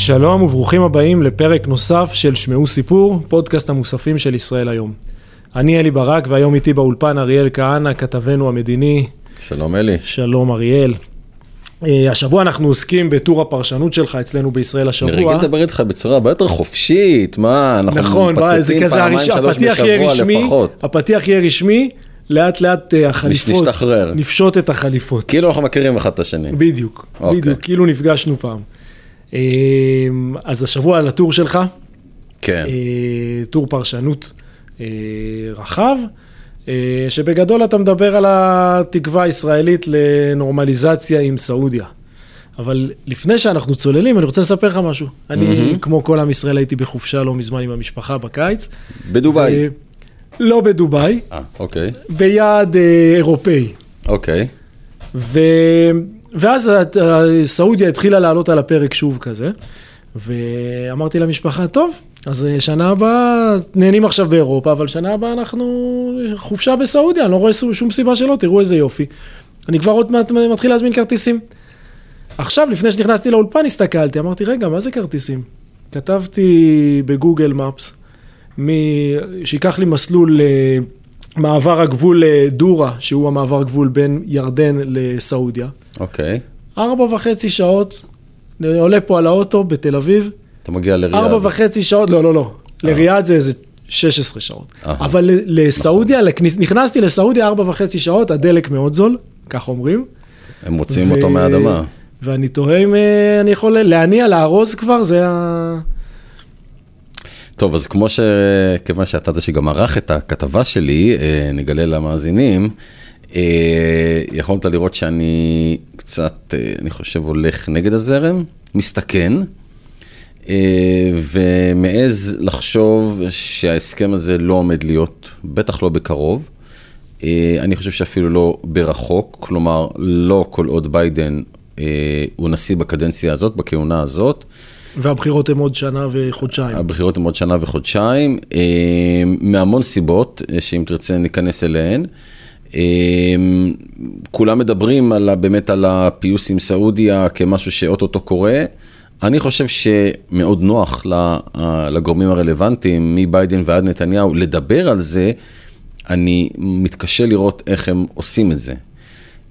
שלום וברוכים הבאים לפרק נוסף של שמעו סיפור, פודקאסט המוספים של ישראל היום. אני אלי ברק והיום איתי באולפן אריאל כהנא, כתבנו המדיני. שלום אלי. שלום אריאל. אה, השבוע אנחנו עוסקים בטור הפרשנות שלך אצלנו בישראל השבוע. אני רגיל לדבר איתך בצורה הרבה יותר חופשית, מה, אנחנו נכון, כזה, פעמיים הרש... שלוש בשבוע רשמי, לפחות. הפתיח יהיה רשמי, לאט לאט אה, החליפות, נשתחרר. נפשוט את החליפות. כאילו אנחנו מכירים אחד את השני. בדיוק, אוקיי. בדיוק, כאילו נפגשנו פעם. אה, אז השבוע על הטור שלך, כן. אה, טור פרשנות אה, רחב, אה, שבגדול אתה מדבר על התקווה הישראלית לנורמליזציה עם סעודיה. אבל לפני שאנחנו צוללים, אני רוצה לספר לך משהו. אני, כמו כל עם ישראל, הייתי בחופשה לא מזמן עם המשפחה בקיץ. בדובאי. ו- לא בדובאי, אה, אוקיי, ביעד אה, אירופאי. אוקיי. ו... ואז סעודיה התחילה לעלות על הפרק שוב כזה, ואמרתי למשפחה, טוב, אז אה, שנה הבאה, נהנים עכשיו באירופה, אבל שנה הבאה אנחנו חופשה בסעודיה, אני לא רואה שום- סיבה שלא, תראו איזה יופי. אני כבר עוד מעט מתחיל להזמין כרטיסים. עכשיו, לפני שנכנסתי לאולפן, הסתכלתי, אמרתי, רגע, מה זה כרטיסים? כתבתי בגוגל מפס, מ... שייקח לי מסלול למעבר הגבול לדורה, שהוא המעבר גבול בין ירדן לסעודיה. אוקיי. ארבע וחצי שעות, עולה פה על האוטו בתל אביב, אתה מגיע לריאד. ארבע וחצי שעות, לא, לא, לא, לריאד זה איזה 16 שעות. אבל ל- לסעודיה, נכנסתי לסעודיה ארבע וחצי שעות, הדלק מאוד זול, כך אומרים. הם מוציאים אותו מהאדמה. ואני תוהה אם אה, אני יכול להניע, לארוז כבר, זה ה... טוב, אז כמו ש... כיוון שאתה זה שגם ערך את הכתבה שלי, אה, נגלה למאזינים, אה, יכולת לראות שאני קצת, אה, אני חושב, הולך נגד הזרם, מסתכן, אה, ומעז לחשוב שההסכם הזה לא עומד להיות, בטח לא בקרוב. אה, אני חושב שאפילו לא ברחוק, כלומר, לא כל עוד ביידן אה, הוא נשיא בקדנציה הזאת, בכהונה הזאת. והבחירות הן עוד שנה וחודשיים. הבחירות הן עוד שנה וחודשיים, אה, מהמון סיבות, אה, שאם תרצה ניכנס אליהן. אה, כולם מדברים על, באמת על הפיוס עם סעודיה כמשהו שאו-טו-טו קורה. אני חושב שמאוד נוח לגורמים הרלוונטיים, מביידן ועד נתניהו, לדבר על זה. אני מתקשה לראות איך הם עושים את זה.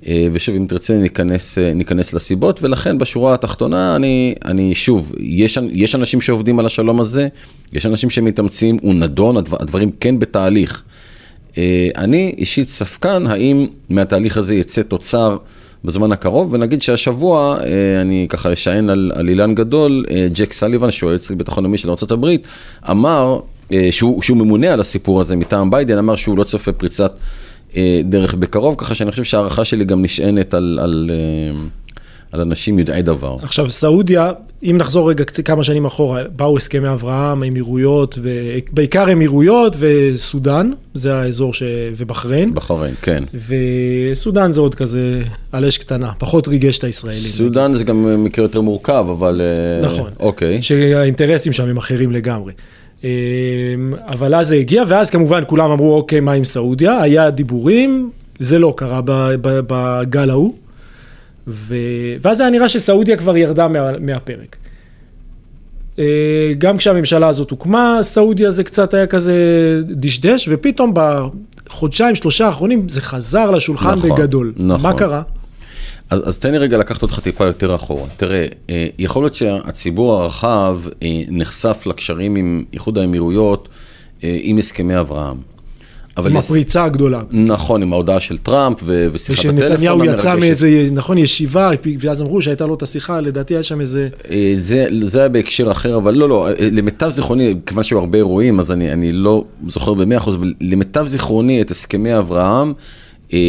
אה, ושוב, אם תרצה, ניכנס, אה, ניכנס לסיבות, ולכן בשורה התחתונה, אני, אני שוב, יש, יש אנשים שעובדים על השלום הזה, יש אנשים שמתאמצים, הוא נדון, הדבר, הדברים כן בתהליך. אה, אני אישית ספקן, האם מהתהליך הזה יצא תוצר בזמן הקרוב, ונגיד שהשבוע, אה, אני ככה אשען על, על אילן גדול, אה, ג'ק סליבן, שהוא היועץ לביטחון לאומי של ארה"ב, אמר שהוא, שהוא ממונה על הסיפור הזה מטעם ביידן, אמר שהוא לא צופה פריצת דרך בקרוב, ככה שאני חושב שההערכה שלי גם נשענת על, על, על אנשים יודעי דבר. עכשיו, סעודיה, אם נחזור רגע קצת כמה שנים אחורה, באו הסכמי אברהם, האמירויות, ו- בעיקר אמירויות וסודאן, זה האזור ש... ובחריין. בחריין, כן. וסודאן זה עוד כזה על אש קטנה, פחות ריגש את הישראלים. סודאן זה גם מקרה יותר מורכב, אבל... אה, נכון. אוקיי. שהאינטרסים שם הם אחרים לגמרי. אמ, אבל אז זה הגיע, ואז כמובן כולם אמרו, אוקיי, מה עם סעודיה? היה דיבורים, זה לא קרה בגל ההוא, ו... ואז היה נראה שסעודיה כבר ירדה מה... מהפרק. אה, גם כשהממשלה הזאת הוקמה, סעודיה זה קצת היה כזה דשדש, ופתאום בחודשיים, שלושה האחרונים זה חזר לשולחן נכון, בגדול. נכון. מה קרה? אז, אז תן לי רגע לקחת אותך טיפה יותר אחורה. תראה, אה, יכול להיות שהציבור הרחב אה, נחשף לקשרים עם איחוד האמירויות עם הסכמי אברהם. אבל עם לס- הפריצה הגדולה. נכון, עם ההודעה של טראמפ ו- ושיחת הטלפון ושנתניהו יצא המרגשת. מאיזה, נכון, ישיבה, ואז אמרו שהייתה לו את השיחה, לדעתי היה שם איזה... אה, זה, זה היה בהקשר אחר, אבל לא, לא, אה, למיטב זיכרוני, כיוון שהיו הרבה אירועים, אז אני, אני לא זוכר במאה אחוז, אבל למיטב זיכרוני את הסכמי אברהם, אה,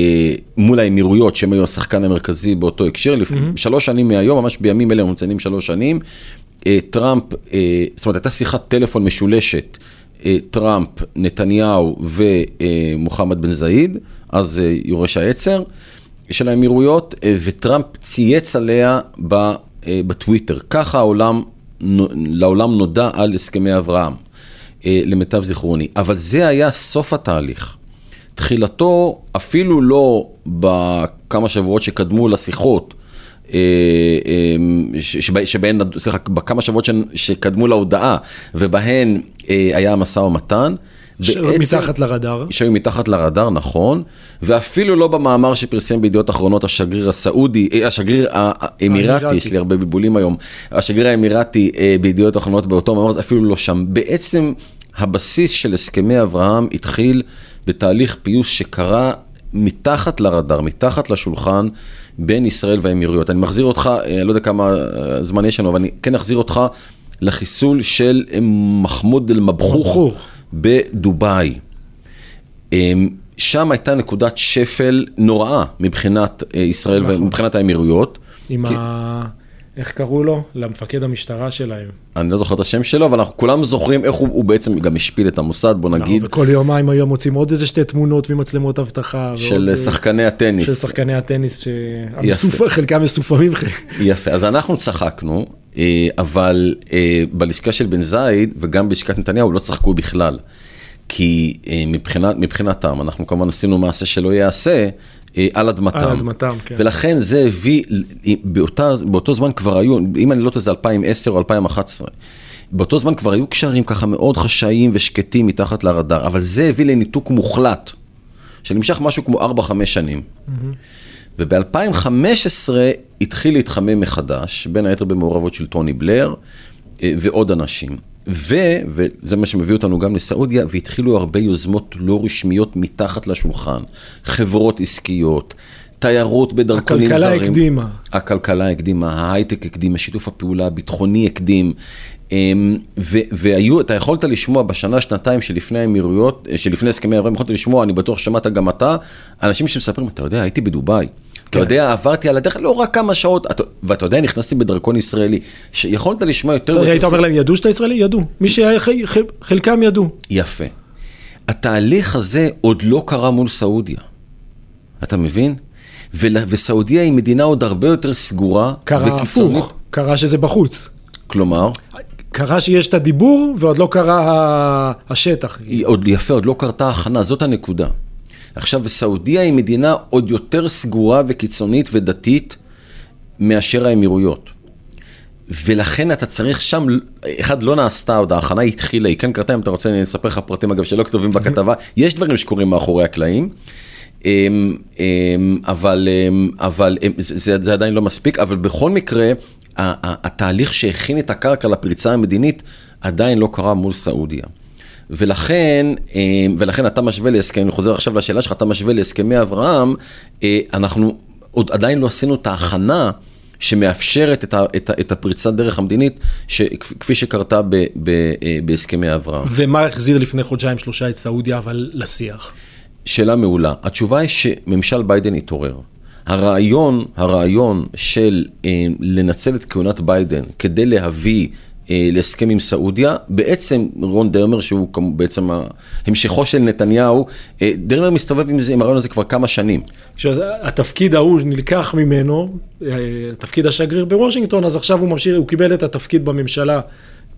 מול האמירויות, שהם היו השחקן המרכזי באותו הקשר, לפ... שלוש שנים מהיום, ממש בימים אלה אנחנו מציינים שלוש שנים, טראמפ, זאת אומרת, הייתה שיחת טלפון משולשת, טראמפ, נתניהו ומוחמד בן זאיד, אז אה, יורש העצר. של האמירויות, אה, וטראמפ צייץ עליה אה, בטוויטר. ככה העולם, לעולם נודע על הסכמי אברהם, אה, למיטב זיכרוני. אבל זה היה סוף התהליך. תחילתו אפילו לא בכמה שבועות שקדמו לשיחות שבהן, סליחה, בכמה שבועות שקדמו להודעה, ובהן היה משא ומתן. מתחת לרדאר. שהיו מתחת לרדאר, נכון, ואפילו לא במאמר שפרסם בידיעות אחרונות השגריר הסעודי, השגריר האמירתי, יש לי הרבה בלבולים היום, השגריר האמירתי בידיעות אחרונות באותו מאמר, זה אפילו לא שם. בעצם הבסיס של הסכמי אברהם התחיל בתהליך פיוס שקרה מתחת לרדאר, מתחת לשולחן, בין ישראל והאמירויות. אני מחזיר אותך, אני לא יודע כמה זמן יש לנו, אבל אני כן אחזיר אותך לחיסול של מחמוד אל-מבחוך בדובאי. שם הייתה נקודת שפל נוראה מבחינת ישראל נכון. ומבחינת האמירויות. עם כי... ה... איך קראו לו? למפקד המשטרה שלהם. אני לא זוכר את השם שלו, אבל אנחנו כולם זוכרים איך הוא, הוא בעצם גם השפיל את המוסד, בוא נכון, נגיד. וכל יומיים היו מוצאים עוד איזה שתי תמונות ממצלמות אבטחה. של ועוד, שחקני הטניס. של שחקני הטניס, שחלקם מסופמים. יפה, אז אנחנו צחקנו, אה, אבל אה, בלשכה של בן זייד וגם בלשכת נתניהו לא צחקו בכלל. כי אה, מבחינת, מבחינתם, אנחנו כמובן עשינו מעשה שלא ייעשה, על אדמתם. על אדמתם, כן. ולכן זה הביא, באותה, באותו זמן כבר היו, אם אני לא טועה זה 2010 או 2011, באותו זמן כבר היו קשרים ככה מאוד חשאיים ושקטים מתחת לרדאר, אבל זה הביא לניתוק מוחלט, שנמשך משהו כמו 4-5 שנים. Mm-hmm. וב-2015 התחיל להתחמם מחדש, בין היתר במעורבות של טוני בלר אה, ועוד אנשים. ו, וזה מה שמביא אותנו גם לסעודיה, והתחילו הרבה יוזמות לא רשמיות מתחת לשולחן. חברות עסקיות, תיירות בדרכונים זרים. הכלכלה הקדימה. הכלכלה הקדימה, ההייטק הקדימה, שיתוף הפעולה הביטחוני הקדים. אמ, והיו, אתה יכולת לשמוע בשנה, שנתיים שלפני האמירויות, שלפני הסכמי אברהם, יכולת לשמוע, אני בטוח שמעת גם אתה, אנשים שמספרים, אתה יודע, הייתי בדובאי. אתה כן. יודע, עברתי על הדרך, לא רק כמה שעות, ואתה יודע, נכנסתי בדרכון ישראלי, שיכולת לשמוע יותר... היית אומר להם, ידעו שאתה ישראלי? ידעו. מי שחלקם ידעו. יפה. התהליך הזה עוד לא קרה מול סעודיה. אתה מבין? וסעודיה היא מדינה עוד הרבה יותר סגורה קרה הפוך, קרה שזה בחוץ. כלומר? קרה שיש את הדיבור ועוד לא קרה השטח. עוד יפה, עוד לא קרתה הכנה, זאת הנקודה. עכשיו, סעודיה היא מדינה עוד יותר סגורה וקיצונית ודתית מאשר האמירויות. ולכן אתה צריך שם, אחד, לא נעשתה עוד, ההכנה התחילה, היא כן קרתה, אם אתה רוצה, אני אספר לך פרטים, אגב, שלא כתובים בכתבה, יש דברים שקורים מאחורי הקלעים, אמ, אמ, אבל, אמ, אבל זה, זה עדיין לא מספיק, אבל בכל מקרה, התהליך שהכין את הקרקע לפריצה המדינית עדיין לא קרה מול סעודיה. ולכן, אה, ולכן אתה משווה להסכם, אני חוזר עכשיו לשאלה שלך, אתה משווה להסכמי אברהם, אה, אנחנו עוד עדיין לא עשינו את ההכנה שמאפשרת את, ה, את, ה, את הפריצת דרך המדינית, ש, כפי שקרתה ב, ב, אה, בהסכמי אברהם. ומה החזיר לפני חודשיים שלושה את סעודיה, אבל לשיח? שאלה מעולה. התשובה היא שממשל ביידן התעורר. הרעיון, הרעיון של אה, לנצל את כהונת ביידן כדי להביא להסכם עם סעודיה, בעצם רון דרמר, שהוא בעצם המשכו של נתניהו, אה, דרמר מסתובב עם, זה, עם הרעיון הזה כבר כמה שנים. התפקיד ההוא נלקח ממנו, אה, תפקיד השגריר בוושינגטון, אז עכשיו הוא ממשיך, הוא קיבל את התפקיד בממשלה.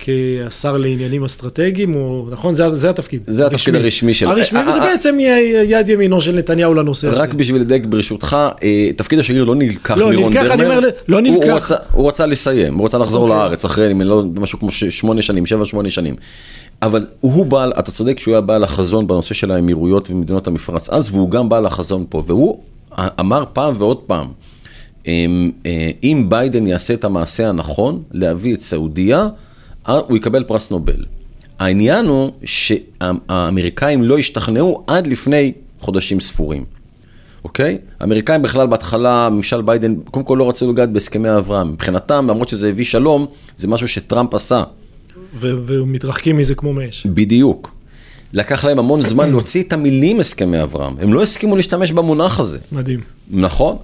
כשר לעניינים אסטרטגיים, או, נכון? זה, זה התפקיד. זה התפקיד הרשמי שלו. הרשמי, וזה בעצם יד ימינו של נתניהו לנושא הזה. רק בשביל לדייק ברשותך, תפקיד השגריר לא נלקח לא, מרון דרמר. לא, נלקח, אני אומר, לא נלקח. הוא רצה, הוא רצה לסיים, הוא רצה לחזור okay. לארץ אחרי, אם לא, משהו כמו שמונה שנים, שבע, שמונה שנים. אבל הוא בעל, אתה צודק שהוא היה בעל החזון בנושא של האמירויות ומדינות המפרץ אז, והוא גם בעל החזון פה, והוא אמר פעם ועוד פעם, אם ביידן יעשה את המעשה הנכון, להביא את סעודיה, אה, הוא יקבל פרס נובל. העניין הוא שהאמריקאים לא השתכנעו עד לפני חודשים ספורים, אוקיי? האמריקאים בכלל בהתחלה, ממשל ביידן, קודם כל לא רצו לגעת בהסכמי אברהם. מבחינתם, למרות שזה הביא שלום, זה משהו שטראמפ עשה. ומתרחקים מזה כמו מאש. בדיוק. לקח להם המון זמן להוציא את המילים הסכמי אברהם. הם לא הסכימו להשתמש במונח הזה. מדהים. נכון?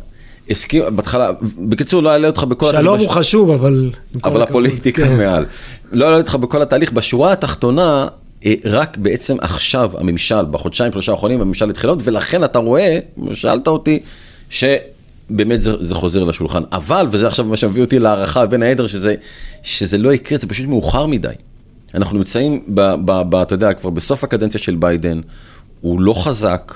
הסכים, בהתחלה, בקיצור, לא אעלה אותך בכל... שלום הוא חשוב, אבל... אבל הפוליטיקה כן. מעל. לא אעלה אותך בכל התהליך. בשורה התחתונה, אה, רק בעצם עכשיו הממשל, בחודשיים, שלושה האחרונים, הממשל התחיל עוד, ולכן אתה רואה, שאלת אותי, שבאמת זה, זה חוזר לשולחן. אבל, וזה עכשיו מה שמביא אותי להערכה בין העדר, שזה, שזה לא יקרה, זה פשוט מאוחר מדי. אנחנו נמצאים, ב, ב, ב, אתה יודע, כבר בסוף הקדנציה של ביידן, הוא לא חזק.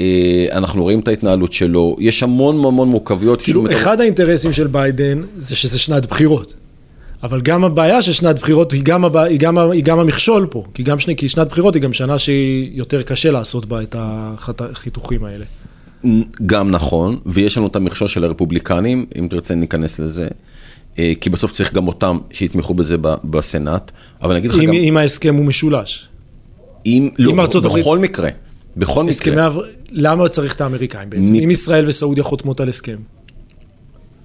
אה, אנחנו רואים את ההתנהלות שלו, יש המון המון מורכבויות. כאילו, מדבר- אחד האינטרסים של ביידן זה שזה שנת בחירות. אבל גם הבעיה של שנת בחירות היא גם, הבע... היא גם, היא גם המכשול פה, כי גם שני... כי שנת בחירות היא גם שנה שהיא יותר קשה לעשות בה את החיתוכים האלה. גם נכון, ויש לנו את המכשול של הרפובליקנים, אם תרצה ניכנס לזה, אה, כי בסוף צריך גם אותם שיתמכו בזה בסנאט, אבל אני אגיד לך אם, גם, אם ההסכם הוא משולש. אם, לא, ארצות הברית- בכל מקרה, בכל מקרה, עבר... למה צריך את האמריקאים בעצם? מ- אם ישראל וסעודיה חותמות על הסכם.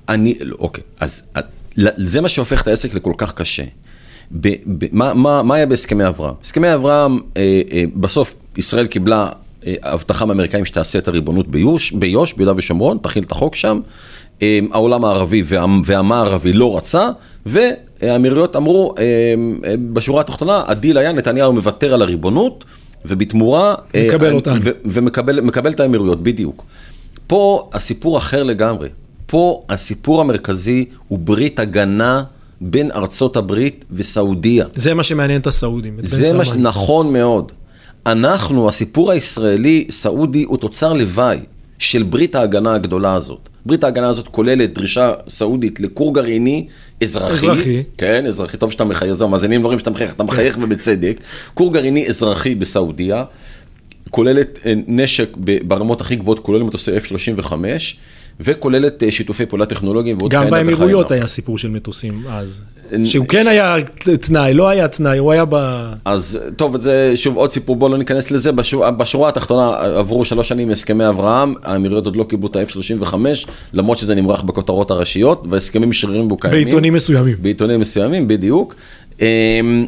אני, לא, אוקיי, אז אה, זה מה שהופך את העסק לכל כך קשה. ב, ב, מה, מה, מה היה בהסכמי אברהם? הסכמי אברהם, אה, אה, בסוף ישראל קיבלה אה, הבטחה מהאמריקאים שתעשה את הריבונות ביוש, ביו"ש, ביהודה ושומרון, תכיל את החוק שם. אה, העולם הערבי וה, והמערבי לא רצה, והאמירויות אמרו, אה, אה, בשורה התחתונה, הדיל היה, נתניהו מוותר על הריבונות, ובתמורה... אה, מקבל אותנו. ו- ומקבל מקבל את האמירויות, בדיוק. פה הסיפור אחר לגמרי. פה הסיפור המרכזי הוא ברית הגנה בין ארצות הברית וסעודיה. זה מה שמעניין את הסעודים. את זה מה ש... נכון מאוד. אנחנו, הסיפור הישראלי, סעודי, הוא תוצר לוואי של ברית ההגנה הגדולה הזאת. ברית ההגנה הזאת כוללת דרישה סעודית לכור גרעיני אזרחי. אזרחי. כן, אזרחי. טוב שאתה מחייך, זהו, מאזינים לא רואים שאתה מחייך, אתה מחייך ובצדק. כור גרעיני אזרחי בסעודיה. כוללת אה, נשק ברמות הכי גבוהות, כולל מטוסי F-35, וכוללת אה, שיתופי פעולה טכנולוגיים ועוד גם כהנה וכהנה. באמירויות היה סיפור של מטוסים אז. שהוא כן היה תנאי, לא היה תנאי, הוא היה ב... אז טוב, זה שוב עוד סיפור, בואו לא ניכנס לזה. בשורה, התחתונה עברו שלוש שנים מהסכמי אברהם, האמירויות עוד לא קיבלו את ה-F-35, למרות שזה נמרח בכותרות הראשיות, והסכמים שרירים בו קיימים. בעיתונים מסוימים. בעיתונים מסוימים, בדיוק. אמ,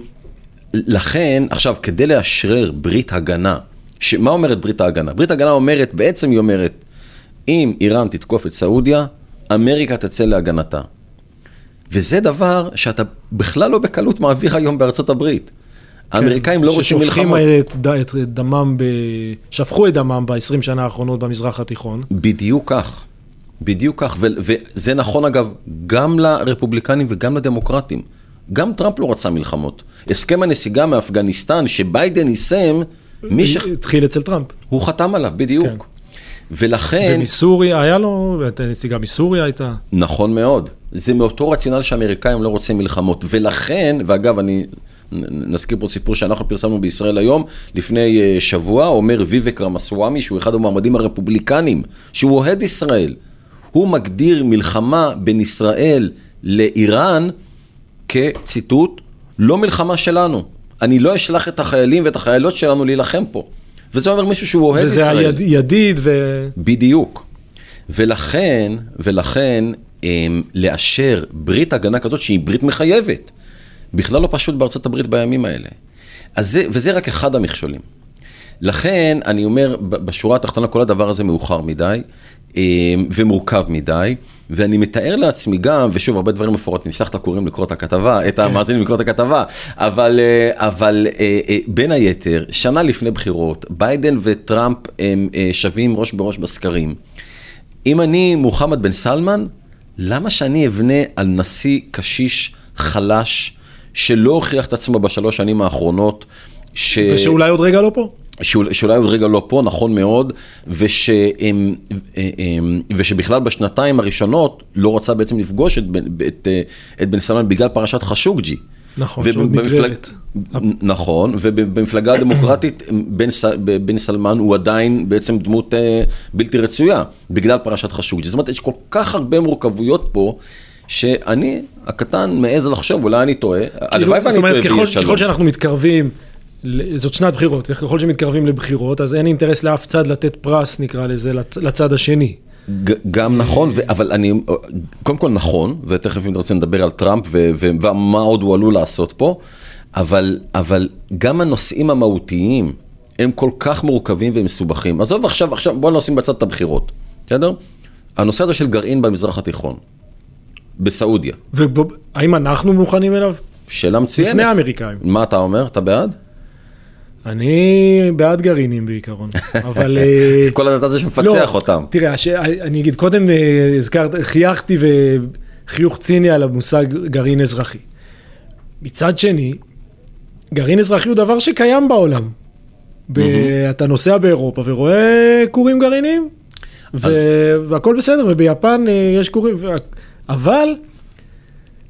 לכן, עכשיו, כדי לאשרר ברית הגנה, מה אומרת ברית ההגנה? ברית ההגנה אומרת, בעצם היא אומרת, אם איראן תתקוף את סעודיה, אמריקה תצא להגנתה. וזה דבר שאתה בכלל לא בקלות מעביר היום בארצות הברית. האמריקאים לא רוצים ששופכים מלחמות. את, את דמם, ב... שפכו את דמם ב-20 שנה האחרונות במזרח התיכון. בדיוק כך, בדיוק כך, ו- וזה נכון אגב גם לרפובליקנים וגם לדמוקרטים. גם טראמפ לא רצה מלחמות. הסכם הנסיגה מאפגניסטן שביידן יישם, מי ש... התחיל אצל טראמפ. הוא חתם עליו, בדיוק. כן. ולכן, ומסוריה, היה לו, את הנסיגה מסוריה הייתה. נכון מאוד, זה מאותו רציונל שהאמריקאים לא רוצים מלחמות, ולכן, ואגב, אני נזכיר פה סיפור שאנחנו פרסמנו בישראל היום, לפני אה, שבוע, אומר ויבק רמסוואמי, שהוא אחד המועמדים הרפובליקנים, שהוא אוהד ישראל. הוא מגדיר מלחמה בין ישראל לאיראן כציטוט, לא מלחמה שלנו. אני לא אשלח את החיילים ואת החיילות שלנו להילחם פה. וזה אומר מישהו שהוא אוהד וזה ישראל. היד, ידיד, ו... בדיוק. ולכן, ולכן, הם, לאשר ברית הגנה כזאת שהיא ברית מחייבת, בכלל לא פשוט בארצות הברית בימים האלה. אז זה, וזה רק אחד המכשולים. לכן, אני אומר, בשורה התחתונה, כל הדבר הזה מאוחר מדי ומורכב מדי, ואני מתאר לעצמי גם, ושוב, הרבה דברים מפורטים, נשלח את הקוראים לקרוא את הכתבה, את המאזינים לקרוא את הכתבה, אבל, אה, אבל אה, אה, בין היתר, שנה לפני בחירות, ביידן וטראמפ הם שווים ראש בראש בסקרים. אם אני מוחמד בן סלמן, למה שאני אבנה על נשיא קשיש חלש, שלא הוכיח את עצמו בשלוש שנים האחרונות, ש... ושאולי עוד רגע לא פה. שאול- שאולי עוד רגע לא פה, נכון מאוד, ושהם, הם- ושבכלל בשנתיים הראשונות לא רצה בעצם לפגוש את, את, אה, את בן סלמן בגלל פרשת חשוקג'י. נכון, שעוד נגררת. נכון, ובמפלגה הדמוקרטית בן, בן סלמן הוא עדיין בעצם דמות אה, בלתי רצויה, בגלל פרשת חשוקג'י. זאת אומרת, יש כל כך הרבה מורכבויות פה, שאני, הקטן, מעז לחשוב, אולי אני טועה, הלוואי כאילו, ואני זאת אומרת, טועה ככל, שאנחנו מתקרבים, זאת שנת בחירות, וככל שמתקרבים לבחירות, אז אין אינטרס לאף צד לתת פרס, נקרא לזה, לצ- לצד השני. גם נכון, ו- אבל אני, קודם כל נכון, ותכף אם אתה רוצה נדבר על טראמפ ו- ו- ומה עוד הוא עלול לעשות פה, אבל, אבל גם הנושאים המהותיים הם כל כך מורכבים ומסובכים. עזוב עכשיו, עכשיו בוא נשים בצד את הבחירות, בסדר? הנושא הזה של גרעין במזרח התיכון, בסעודיה, והאם אנחנו מוכנים אליו? שאלה מצוינת. לפני האמריקאים. מה אתה אומר? אתה בעד? אני בעד גרעינים בעיקרון, אבל... אה, כל הדעת הזה שמפצח אותם. תראה. אני אגיד, קודם אה, הזכרת, חייכתי וחיוך ציני על המושג גרעין אזרחי. מצד שני, גרעין אזרחי הוא דבר שקיים בעולם. אתה נוסע באירופה ורואה כורים גרעיניים, ו- והכל בסדר, וביפן אה, יש כורים, אבל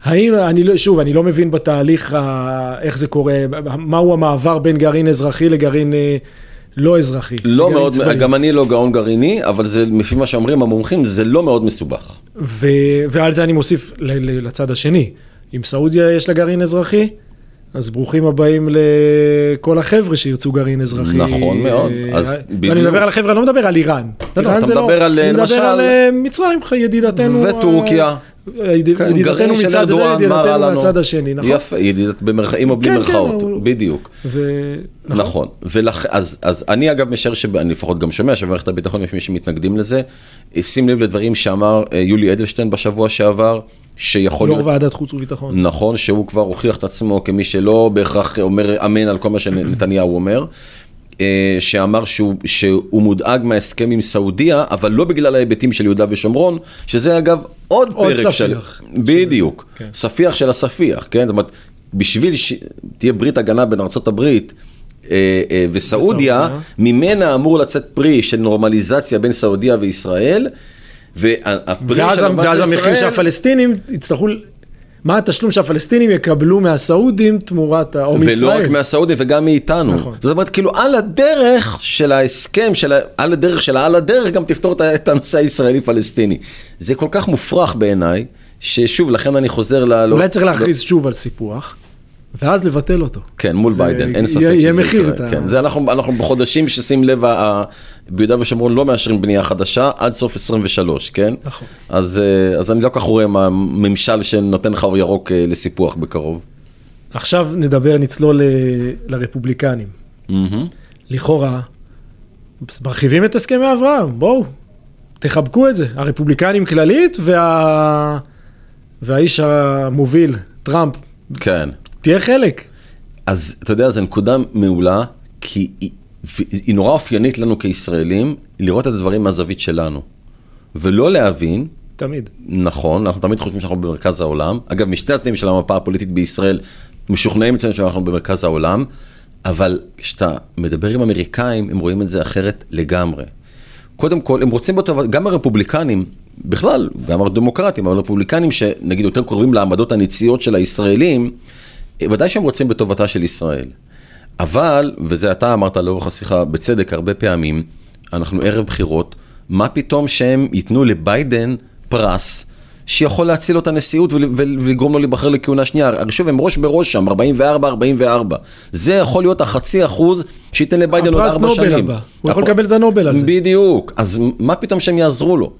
האם, אני לא, שוב, אני לא מבין בתהליך, ה- איך זה קורה, מהו המעבר בין גרעין אזרחי לגרעין אה, לא אזרחי. לא מאוד, צבאי. גם אני לא גאון גרעיני, אבל זה, לפי מה שאומרים המומחים, זה לא מאוד מסובך. ו- ועל זה אני מוסיף ל- ל- לצד השני. אם סעודיה יש לה גרעין אזרחי, אז ברוכים הבאים לכל החבר'ה שירצו גרעין אזרחי. נכון מאוד, אה, אז ואני בדיוק. מדבר על החבר'ה, אני לא מדבר על איראן. לא, אתה מדבר על, אני למשל- מדבר על אה, מצרים, ידידתנו. וטורקיה. אה, כן, ידידתנו מצד זה, ידידתנו? מהצד השני, נכון? יפה, ידידת במרכאים או בלי כן, כן, מירכאות, הוא- בדיוק. ו- נכון, ולכ... אז, אז אני אגב משער שאני לפחות גם שומע שבמערכת הביטחון יש מי שמתנגדים לזה. שים לב לדברים שאמר אה, יולי אדלשטיין בשבוע שעבר, שיכול יו"ר להיות, ועדת חוץ וביטחון. נכון, שהוא כבר הוכיח את עצמו כמי שלא בהכרח אומר אמן על כל מה שנתניהו אומר. אה, שאמר שהוא, שהוא מודאג מההסכם עם סעודיה, אבל לא בגלל ההיבטים של יהודה ושומרון, שזה אגב עוד, עוד פרק של... ספיח. בדיוק, כן. ספיח של הספיח, כן? זאת אומרת, בשביל שתהיה ברית הגנה בין ארה"ב אה, אה, וסעודיה. ממנה אמור לצאת פרי של נורמליזציה בין סעודיה וישראל, והפרי ואז, של ואז המחיר שהפלסטינים יצטרכו, מה התשלום שהפלסטינים יקבלו מהסעודים תמורת, או מישראל. ולא רק מהסעודים וגם מאיתנו. נכון. זאת אומרת, כאילו על הדרך של ההסכם, של ה- על הדרך של העל הדרך, גם תפתור את הנושא הישראלי-פלסטיני. זה כל כך מופרך בעיניי, ששוב, לכן אני חוזר ל... לא- אולי צריך לא- להכריז שוב על סיפוח, ואז לבטל אותו. כן, מול ביידן, אין ספק שזה יהיה מחיר יקרה. את ה- כן, זה אנחנו, אנחנו בחודשים ששים לב, ביהודה ושומרון לא מאשרים בנייה חדשה עד סוף 23, כן? נכון. אז, אה, אז אני לא כל כך רואה מה ממשל שנותן לך אור ירוק אה, לסיפוח בקרוב. עכשיו נדבר, נצלול ל- לרפובליקנים. מהמם. לכאורה, מרחיבים את הסכמי אברהם, בואו, תחבקו את זה. הרפובליקנים כללית וה... והאיש המוביל, טראמפ, כן. תהיה חלק. אז אתה יודע, זו נקודה מעולה, כי היא, היא נורא אופיינית לנו כישראלים, לראות את הדברים מהזווית שלנו. ולא להבין, תמיד. נכון, אנחנו תמיד חושבים שאנחנו במרכז העולם. אגב, משתי הצדדים של המפה הפוליטית בישראל, משוכנעים אצלנו שאנחנו במרכז העולם, אבל כשאתה מדבר עם אמריקאים, הם רואים את זה אחרת לגמרי. קודם כל, הם רוצים באותו, גם הרפובליקנים, בכלל, גם הדמוקרטים, אבל הרפובליקנים שנגיד יותר קרובים לעמדות הניציות של הישראלים, ודאי שהם רוצים בטובתה של ישראל. אבל, וזה אתה אמרת לאורך השיחה בצדק הרבה פעמים, אנחנו ערב בחירות, מה פתאום שהם ייתנו לביידן פרס שיכול להציל לו את הנשיאות ול- ול- ולגרום לו להיבחר לכהונה שנייה. הרי שוב, הם ראש בראש שם, 44-44. זה יכול להיות החצי אחוז שייתן לביידן עוד הפרס ארבע נובל שנים. הבא. הוא יכול לקבל את הנובל על זה. בדיוק. אז מה פתאום שהם יעזרו לו,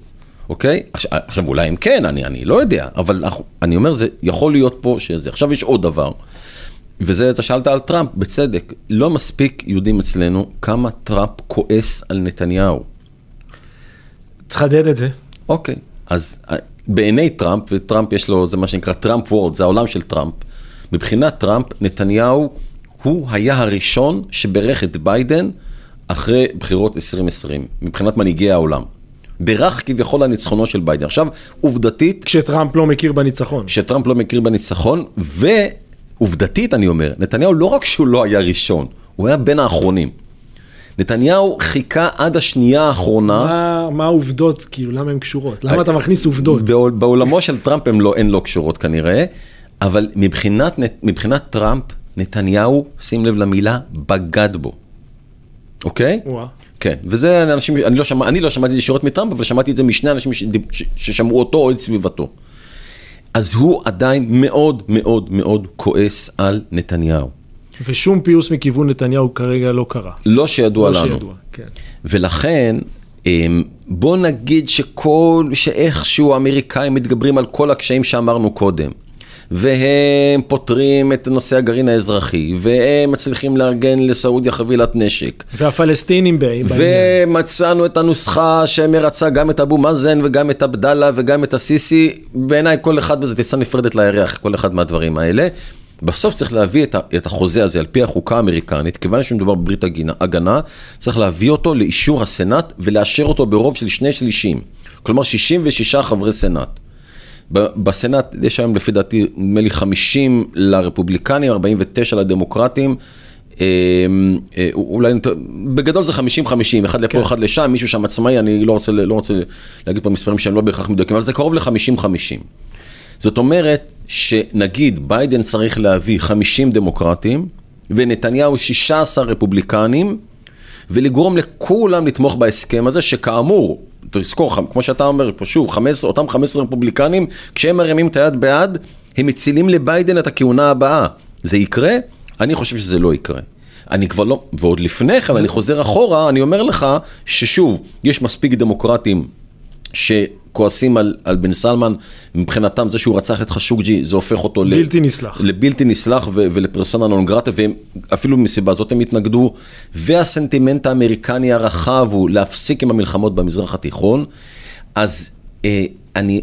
אוקיי? עכשיו, עכשיו אולי הם כן, אני, אני לא יודע, אבל אנחנו, אני אומר, זה יכול להיות פה שזה. עכשיו יש עוד דבר, וזה, אתה שאלת על טראמפ, בצדק. לא מספיק יודעים אצלנו כמה טראמפ כועס על נתניהו. צריך לחדד את זה. אוקיי, אז אה, בעיני טראמפ, וטראמפ יש לו, זה מה שנקרא Trump World, זה העולם של טראמפ. מבחינת טראמפ, נתניהו הוא היה הראשון שברך את ביידן אחרי בחירות 2020, מבחינת מנהיגי העולם. בירך כביכול על ניצחונו של ביידן. עכשיו, עובדתית, כשטראמפ לא מכיר בניצחון. שטראמפ לא מכיר בניצחון, ועובדתית אני אומר, נתניהו לא רק שהוא לא היה ראשון, הוא היה בין האחרונים. נתניהו חיכה עד השנייה האחרונה. מה- מה העובדות, כאילו, למה הן קשורות? למה אתה מכניס עובדות? בעול- בעולמו של טראמפ הם לא, הן לא קשורות כנראה, אבל מבחינת, נת- מבחינת טראמפ, נתניהו, שים לב למילה, בגד בו. אוקיי? וואה. כן, וזה אנשים, אני לא, שמע, אני לא שמעתי את זה ישירות מטראמפ, אבל שמעתי את זה משני אנשים שדיב- ש, ששמעו אותו או את סביבתו. אז הוא עדיין מאוד מאוד מאוד כועס על נתניהו. ושום פיוס מכיוון נתניהו כרגע לא קרה. לא שידוע לא לנו. שידוע, כן. ולכן, אמ, בוא נגיד שכל, שאיכשהו האמריקאים מתגברים על כל הקשיים שאמרנו קודם, והם פותרים את נושא הגרעין האזרחי, והם מצליחים לארגן לסעודיה חבילת נשק, והפלסטינים בעניין. ומצאנו את הנוסחה שמרצה גם את אבו מאזן וגם את עבדאללה וגם את הסיסי, בעיניי כל אחד בזה טיסה נפרדת לירח, כל אחד מהדברים האלה. בסוף צריך להביא את, את החוזה הזה על פי החוקה האמריקנית, כיוון שמדובר בברית הגנה, הגנה, צריך להביא אותו לאישור הסנאט ולאשר אותו ברוב של שני שלישים. כלומר 66 חברי סנאט. בסנאט יש היום לפי דעתי נדמה לי 50 לרפובליקנים, 49 לדמוקרטים. אה, אה, אולי, בגדול זה 50-50, אחד לפה, כן. אחד לשם, מישהו שם עצמאי, אני לא רוצה, לא רוצה להגיד פה מספרים שהם לא בהכרח מדויקים, אבל זה קרוב ל-50-50. זאת אומרת שנגיד ביידן צריך להביא 50 דמוקרטים, ונתניהו 16 רפובליקנים, ולגרום לכולם לתמוך בהסכם הזה, שכאמור, תזכור, כמו שאתה אומר פה שוב, 15, אותם 15 רפובליקנים, כשהם מרימים את היד בעד, הם מצילים לביידן את הכהונה הבאה. זה יקרה? אני חושב שזה לא יקרה. אני כבר לא, ועוד לפני כן, אני חוזר אחורה, אני אומר לך ששוב, יש מספיק דמוקרטים שכועסים על, על בן סלמן, מבחינתם זה שהוא רצח את חשוקג'י, זה הופך אותו ל- בלתי נסלח. לבלתי נסלח ו- ולפרסונה נון גרטה, ואפילו מסיבה זאת הם התנגדו. והסנטימנט האמריקני הרחב הוא להפסיק עם המלחמות במזרח התיכון. אז אה, אני,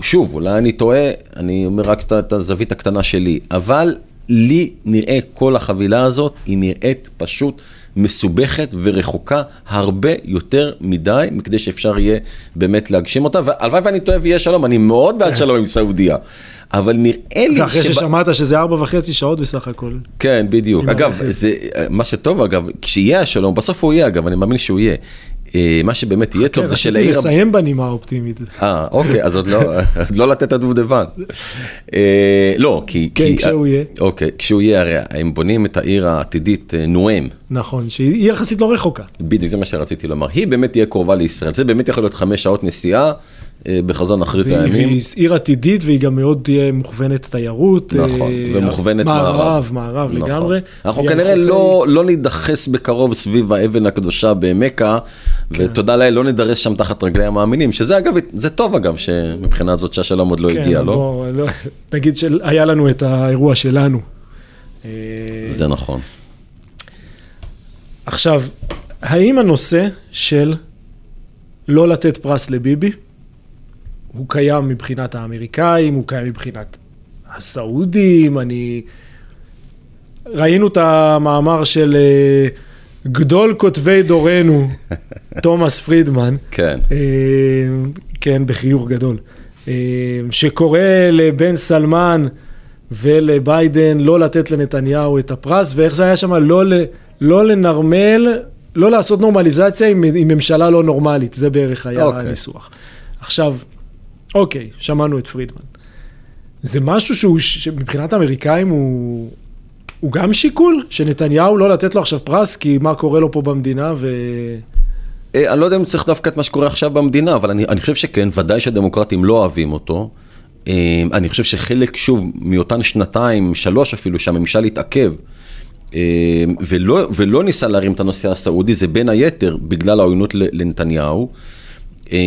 שוב, אולי אני טועה, אני אומר רק את הזווית הקטנה שלי, אבל לי נראה כל החבילה הזאת, היא נראית פשוט מסובכת ורחוקה הרבה יותר מדי, מכדי שאפשר יהיה באמת להגשים אותה, והלוואי ואני טועה ויהיה שלום, אני מאוד בעד שלום עם סעודיה. אבל נראה לי ואחרי שב- ששמעת שזה ארבע וחצי שעות בסך הכל. כן, בדיוק. אגב. זה, מה שטוב, אגב, כשיהיה השלום, בסוף הוא יהיה, אגב, אני מאמין שהוא יהיה. אה, מה שבאמת יהיה טוב זה רציתי שלעיר... לסיים בנימה האופטימית. אה, אוקיי, אז עוד לא, לא לתת את הדובדבן. אה, לא, כי... כן, כשהוא יהיה. אוקיי, כשהוא יהיה, הרי הם בונים את העיר העתידית אה, נואם. נכון, שהיא יחסית לא רחוקה. בדיוק, זה מה שרציתי לומר. היא באמת תהיה קרובה לישראל. זה באמת יכול להיות חמש שעות נסיעה אה, בחזון אחרית והיא הימים. והיא עיר עתידית והיא גם מאוד תהיה מוכוונת תיירות. נכון, אה, ומוכוונת מערב. מערב, מערב נכון. לגמרי. אנחנו כנראה חופי- לא, לא נידחס בקרוב סביב האבן הקדושה במכה, כן. ותודה לאל, לא נידרס שם תחת רגלי המאמינים, שזה אגב, זה טוב אגב, שמבחינה זאת שהשלום עוד לא כן, הגיע, לא? בוא, לא? נגיד שהיה לנו את האירוע שלנו. אה, זה נכון. עכשיו, האם הנושא של לא לתת פרס לביבי, הוא קיים מבחינת האמריקאים, הוא קיים מבחינת הסעודים, אני... ראינו את המאמר של אה, גדול כותבי דורנו, תומאס פרידמן, כן. אה, כן, בחיוך גדול, אה, שקורא לבן סלמן ולביידן לא לתת לנתניהו את הפרס, ואיך זה היה שם, לא, ל- לא לנרמל, לא לעשות נורמליזציה עם, עם ממשלה לא נורמלית, זה בערך היה אוקיי. הניסוח. עכשיו, אוקיי, שמענו את פרידמן. זה משהו שהוא, שמבחינת האמריקאים הוא, הוא גם שיקול, שנתניהו לא לתת לו עכשיו פרס, כי מה קורה לו פה במדינה, ו... אה, אני לא יודע אם צריך דווקא את מה שקורה עכשיו במדינה, אבל אני, אני חושב שכן, ודאי שהדמוקרטים לא אוהבים אותו. אה, אני חושב שחלק, שוב, מאותן שנתיים, שלוש אפילו, שהממשל התעכב, ולא, ולא ניסה להרים את הנושא הסעודי, זה בין היתר בגלל העוינות לנתניהו. אה,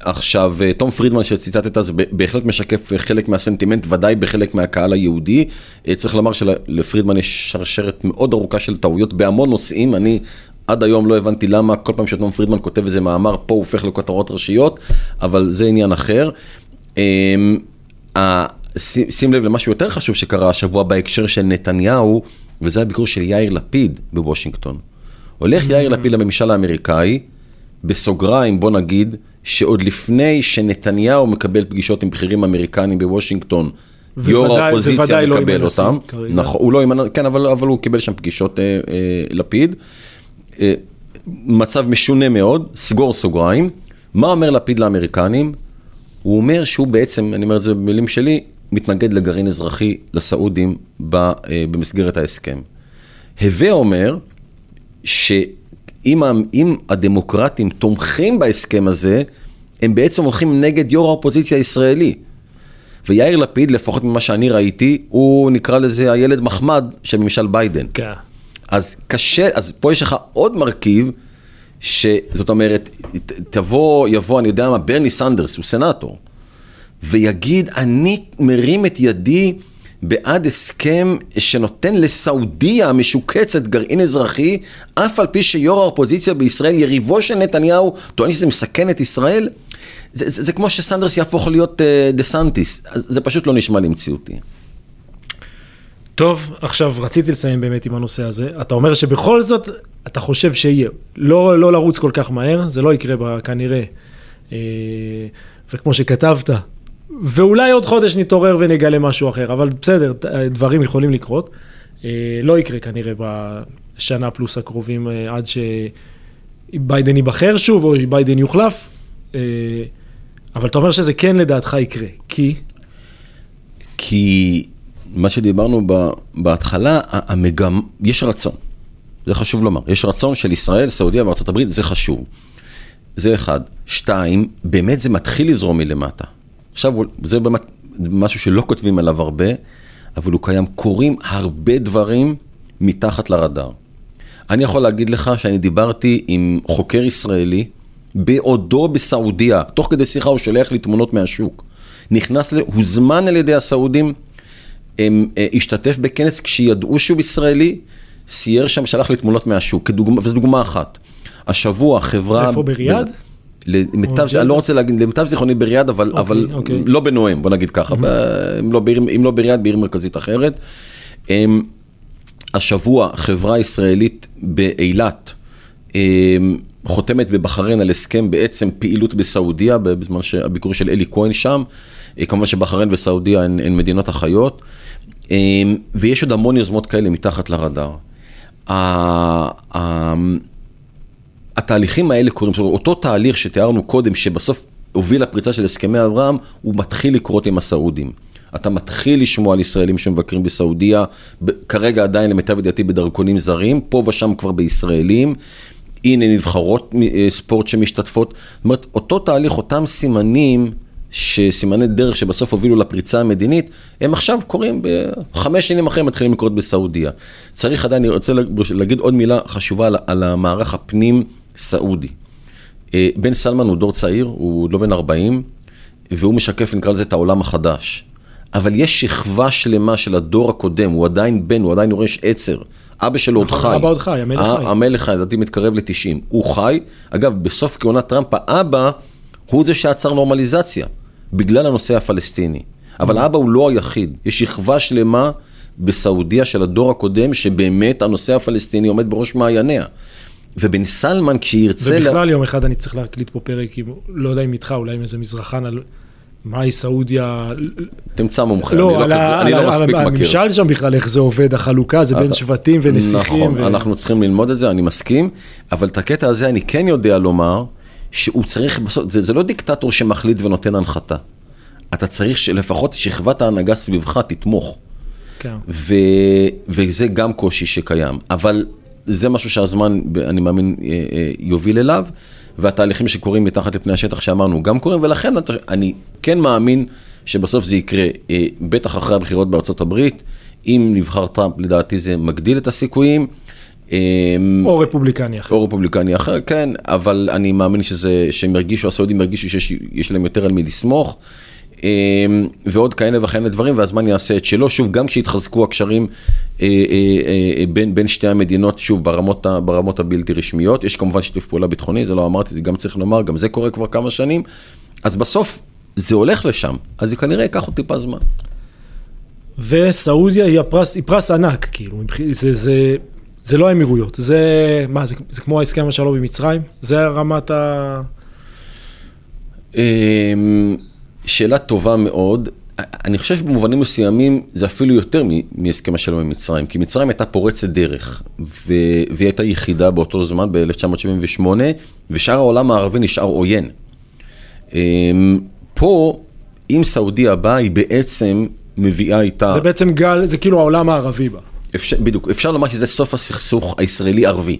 עכשיו, אה, תום פרידמן שציטטת, זה בהחלט משקף חלק מהסנטימנט, ודאי בחלק מהקהל היהודי. אה, צריך לומר שלפרידמן יש שרשרת מאוד ארוכה של טעויות בהמון נושאים. אני עד היום לא הבנתי למה כל פעם שתום פרידמן כותב איזה מאמר, פה הוא הופך לכותרות ראשיות, אבל זה עניין אחר. ש- שים לב למשהו יותר חשוב שקרה השבוע בהקשר של נתניהו, וזה הביקור של יאיר לפיד בוושינגטון. הולך יאיר לפיד לממשל האמריקאי, בסוגריים בוא נגיד, שעוד לפני שנתניהו מקבל פגישות עם בכירים אמריקנים בוושינגטון, יו"ר האופוזיציה לא מקבל הנשיא אותם. כרגע. נכון, הוא לא הנשיא, כן, אבל, אבל הוא קיבל שם פגישות אה, אה, לפיד. אה, מצב משונה מאוד, סגור סוגריים. מה אומר לפיד לאמריקנים? הוא אומר שהוא בעצם, אני אומר את זה במילים שלי, מתנגד לגרעין אזרחי לסעודים אה, במסגרת ההסכם. הווה אומר שאם הדמוקרטים תומכים בהסכם הזה, הם בעצם הולכים נגד יו"ר האופוזיציה הישראלי. ויאיר לפיד, לפחות ממה שאני ראיתי, הוא נקרא לזה הילד מחמד של ממשל ביידן. כן. אז קשה, אז פה יש לך עוד מרכיב, שזאת אומרת, תבוא, יבוא, אני יודע מה, ברני סנדרס, הוא סנאטור, ויגיד, אני מרים את ידי בעד הסכם שנותן לסעודיה המשוקצת גרעין אזרחי, אף על פי שיו"ר האופוזיציה בישראל, יריבו של נתניהו, טוען שזה מסכן את ישראל. זה, זה, זה כמו שסנדרס יהפוך להיות אה, דה סנטיס, זה פשוט לא נשמע לי מציאותי. טוב, עכשיו רציתי לסיים באמת עם הנושא הזה. אתה אומר שבכל זאת, אתה חושב שיהיה. לא, לא לרוץ כל כך מהר, זה לא יקרה כנראה. אה, וכמו שכתבת, ואולי עוד חודש נתעורר ונגלה משהו אחר, אבל בסדר, דברים יכולים לקרות. אה, אה, לא יקרה כנראה בשנה פלוס הקרובים אה, עד שביידן ייבחר שוב או ביידן יוחלף. אה, אבל אתה אומר שזה כן לדעתך יקרה, כי? כי מה שדיברנו בהתחלה, המגמ... יש רצון, זה חשוב לומר, יש רצון של ישראל, סעודיה הברית, זה חשוב. זה אחד. שתיים, באמת זה מתחיל לזרום מלמטה. עכשיו, זה באמת משהו שלא כותבים עליו הרבה, אבל הוא קיים. קורים הרבה דברים מתחת לרדאר. אני יכול להגיד לך שאני דיברתי עם חוקר ישראלי, בעודו בסעודיה, תוך כדי שיחה הוא שולח לי תמונות מהשוק. נכנס. הוזמן על ידי הסעודים, הם, אה, השתתף בכנס כשידעו שהוא ישראלי, סייר שם, שלח לי תמונות מהשוק, כדוגמה, וזו דוגמה אחת. השבוע חברה... איפה, בריאד? למיטב, או אני לא רוצה להגיד, למיטב זיכרוני בריאד, אבל, אוקיי, אבל אוקיי. לא בנואם, בוא נגיד ככה, ב- אם לא בעיר- אם לא בריאד, בעיר מרכזית אחרת. אמ, השבוע חברה ישראלית באילת אמ, חותמת בבחריין על הסכם בעצם פעילות בסעודיה, בזמן שהביקור של אלי כהן שם. אה, כמובן שבחריין וסעודיה הן, הן מדינות אחיות. אמ, ויש עוד המון יוזמות כאלה מתחת לרדאר. התהליכים האלה קורים, זאת אומרת, אותו תהליך שתיארנו קודם, שבסוף הוביל לפריצה של הסכמי אברהם, הוא מתחיל לקרות עם הסעודים. אתה מתחיל לשמוע על ישראלים שמבקרים בסעודיה, כרגע עדיין למיטב ידיעתי בדרכונים זרים, פה ושם כבר בישראלים. הנה נבחרות אה, ספורט שמשתתפות. זאת אומרת, אותו תהליך, אותם סימנים, שסימני דרך שבסוף הובילו לפריצה המדינית, הם עכשיו קורים, בחמש שנים אחרי הם מתחילים לקרות בסעודיה. צריך עדיין, אני רוצה להגיד עוד מילה חשובה על המערך הפנים סעודי. אה, בן סלמן הוא דור צעיר, הוא לא בן 40, והוא משקף, נקרא לזה, את העולם החדש. אבל יש שכבה שלמה של הדור הקודם, הוא עדיין בן, הוא עדיין יורש עצר. אבא שלו עוד נכון, חי. אבא עוד חי, המלך ה- חי. המלך חי, לדעתי מתקרב ל-90. הוא חי, אגב, בסוף כהונת טראמפ, האבא הוא זה שעצר נורמליזציה, בגלל הנושא הפלסטיני. אבל האבא הוא לא היחיד, יש שכבה שלמה בסעודיה של הדור הקודם, שבאמת הנושא הפלסטיני עומד בראש מעייניה. ובן סלמן, כשירצה... לה- ובכלל יום אחד אני צריך להקליט פה פרק, עם, לא יודע אם איתך, אולי עם איזה מזרחן על מהי סעודיה. תמצא מומחה, לא, אני על לא, כזה, ה- אני על לא מספיק על מכיר. הממשל שם בכלל, איך זה עובד, החלוקה, זה בין שבטים ונסיכים. נכון, ו- אנחנו צריכים ללמוד את זה, אני מסכים, אבל את הקטע הזה אני כן יודע לומר, שהוא צריך, בסוף, זה, זה לא דיקטטור שמחליט ונותן הנחתה. אתה צריך שלפחות שכבת ההנהגה סביבך תתמוך. כן. ו, וזה גם קושי שקיים, אבל זה משהו שהזמן, אני מאמין, אה, אה, יוביל אליו, והתהליכים שקורים מתחת לפני השטח שאמרנו גם קורים, ולכן אני כן מאמין שבסוף זה יקרה, אה, בטח אחרי הבחירות בארצות הברית, אם נבחר טראמפ, לדעתי זה מגדיל את הסיכויים. או רפובליקני אחר. או רפובליקני אחר, כן, אבל אני מאמין שזה, שהם ירגישו, הסעודים ירגישו שיש יש להם יותר על מי לסמוך, ועוד כאלה וכאלה דברים, והזמן יעשה את שלו. שוב, גם כשיתחזקו הקשרים אה, אה, אה, בין, בין שתי המדינות, שוב, ברמות, ברמות הבלתי רשמיות, יש כמובן שיתוף פעולה ביטחוני, זה לא אמרתי, זה גם צריך לומר, גם זה קורה כבר כמה שנים, אז בסוף זה הולך לשם, אז זה כנראה ייקח עוד טיפה זמן. וסעודיה היא, הפרס, היא פרס ענק, כאילו, זה, זה, זה לא האמירויות, זה, מה, זה, זה כמו ההסכם השלום עם מצרים? זה רמת ה... שאלה טובה מאוד. אני חושב שבמובנים מסוימים זה אפילו יותר מהסכם השלום עם מצרים, כי מצרים הייתה פורצת דרך, ו- והיא הייתה יחידה באותו זמן, ב-1978, ושאר העולם הערבי נשאר עוין. אמ, פה, אם סעודיה באה, היא בעצם מביאה איתה... זה בעצם גל, זה כאילו העולם הערבי בה. אפשר, בדיוק, אפשר לומר שזה סוף הסכסוך הישראלי-ערבי.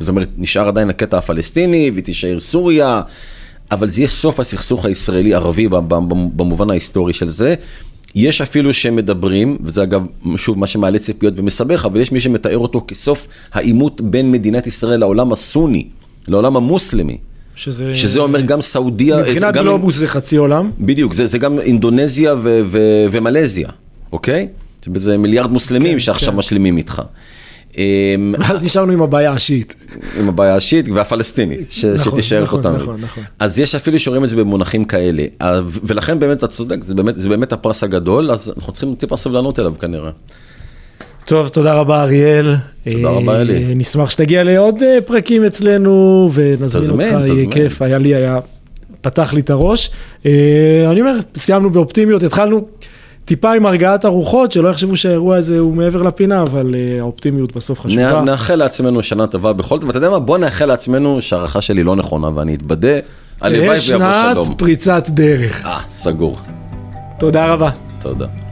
זאת אומרת, נשאר עדיין הקטע הפלסטיני ותישאר סוריה, אבל זה יהיה סוף הסכסוך הישראלי-ערבי במובן ההיסטורי של זה. יש אפילו שמדברים, וזה אגב, שוב, מה שמעלה ציפיות ומסבך, אבל יש מי שמתאר אותו כסוף העימות בין מדינת ישראל לעולם הסוני, לעולם המוסלמי. שזה... שזה אומר גם סעודיה, מבחינת גם- גלובוס זה חצי עולם. בדיוק, זה, זה גם אינדונזיה ו- ו- ומלזיה, אוקיי? זה מיליארד מוסלמים כן, שעכשיו כן. משלימים איתך. אמ, ואז נשארנו עם הבעיה השיעית. עם הבעיה השיעית והפלסטינית, ש- נכון, שתישאר נכון, חותמית. נכון, נכון. אז יש אפילו שרואים את זה במונחים כאלה, אה, ולכן באמת אתה צודק, זה באמת, זה באמת הפרס הגדול, אז אנחנו צריכים טיפה סבלנות אליו כנראה. טוב, תודה רבה אריאל. תודה רבה, אה, אלי. נשמח שתגיע לעוד אה, פרקים אצלנו, ונזמין תזמן, אותך, יהיה. כיף, היה לי, היה, פתח לי את הראש. אני אומר, סיימנו באופטימיות, התחלנו, טיפה עם הרגעת הרוחות, שלא יחשבו שהאירוע הזה הוא מעבר לפינה, אבל אה, האופטימיות בסוף חשובה. נאחל לעצמנו שנה טובה בכל זאת, ואתה יודע מה? בוא נאחל לעצמנו שההערכה שלי לא נכונה ואני אתבדה. הלוואי תהיה ויבוא שנת שלום. פריצת דרך. אה, סגור. תודה רבה. תודה.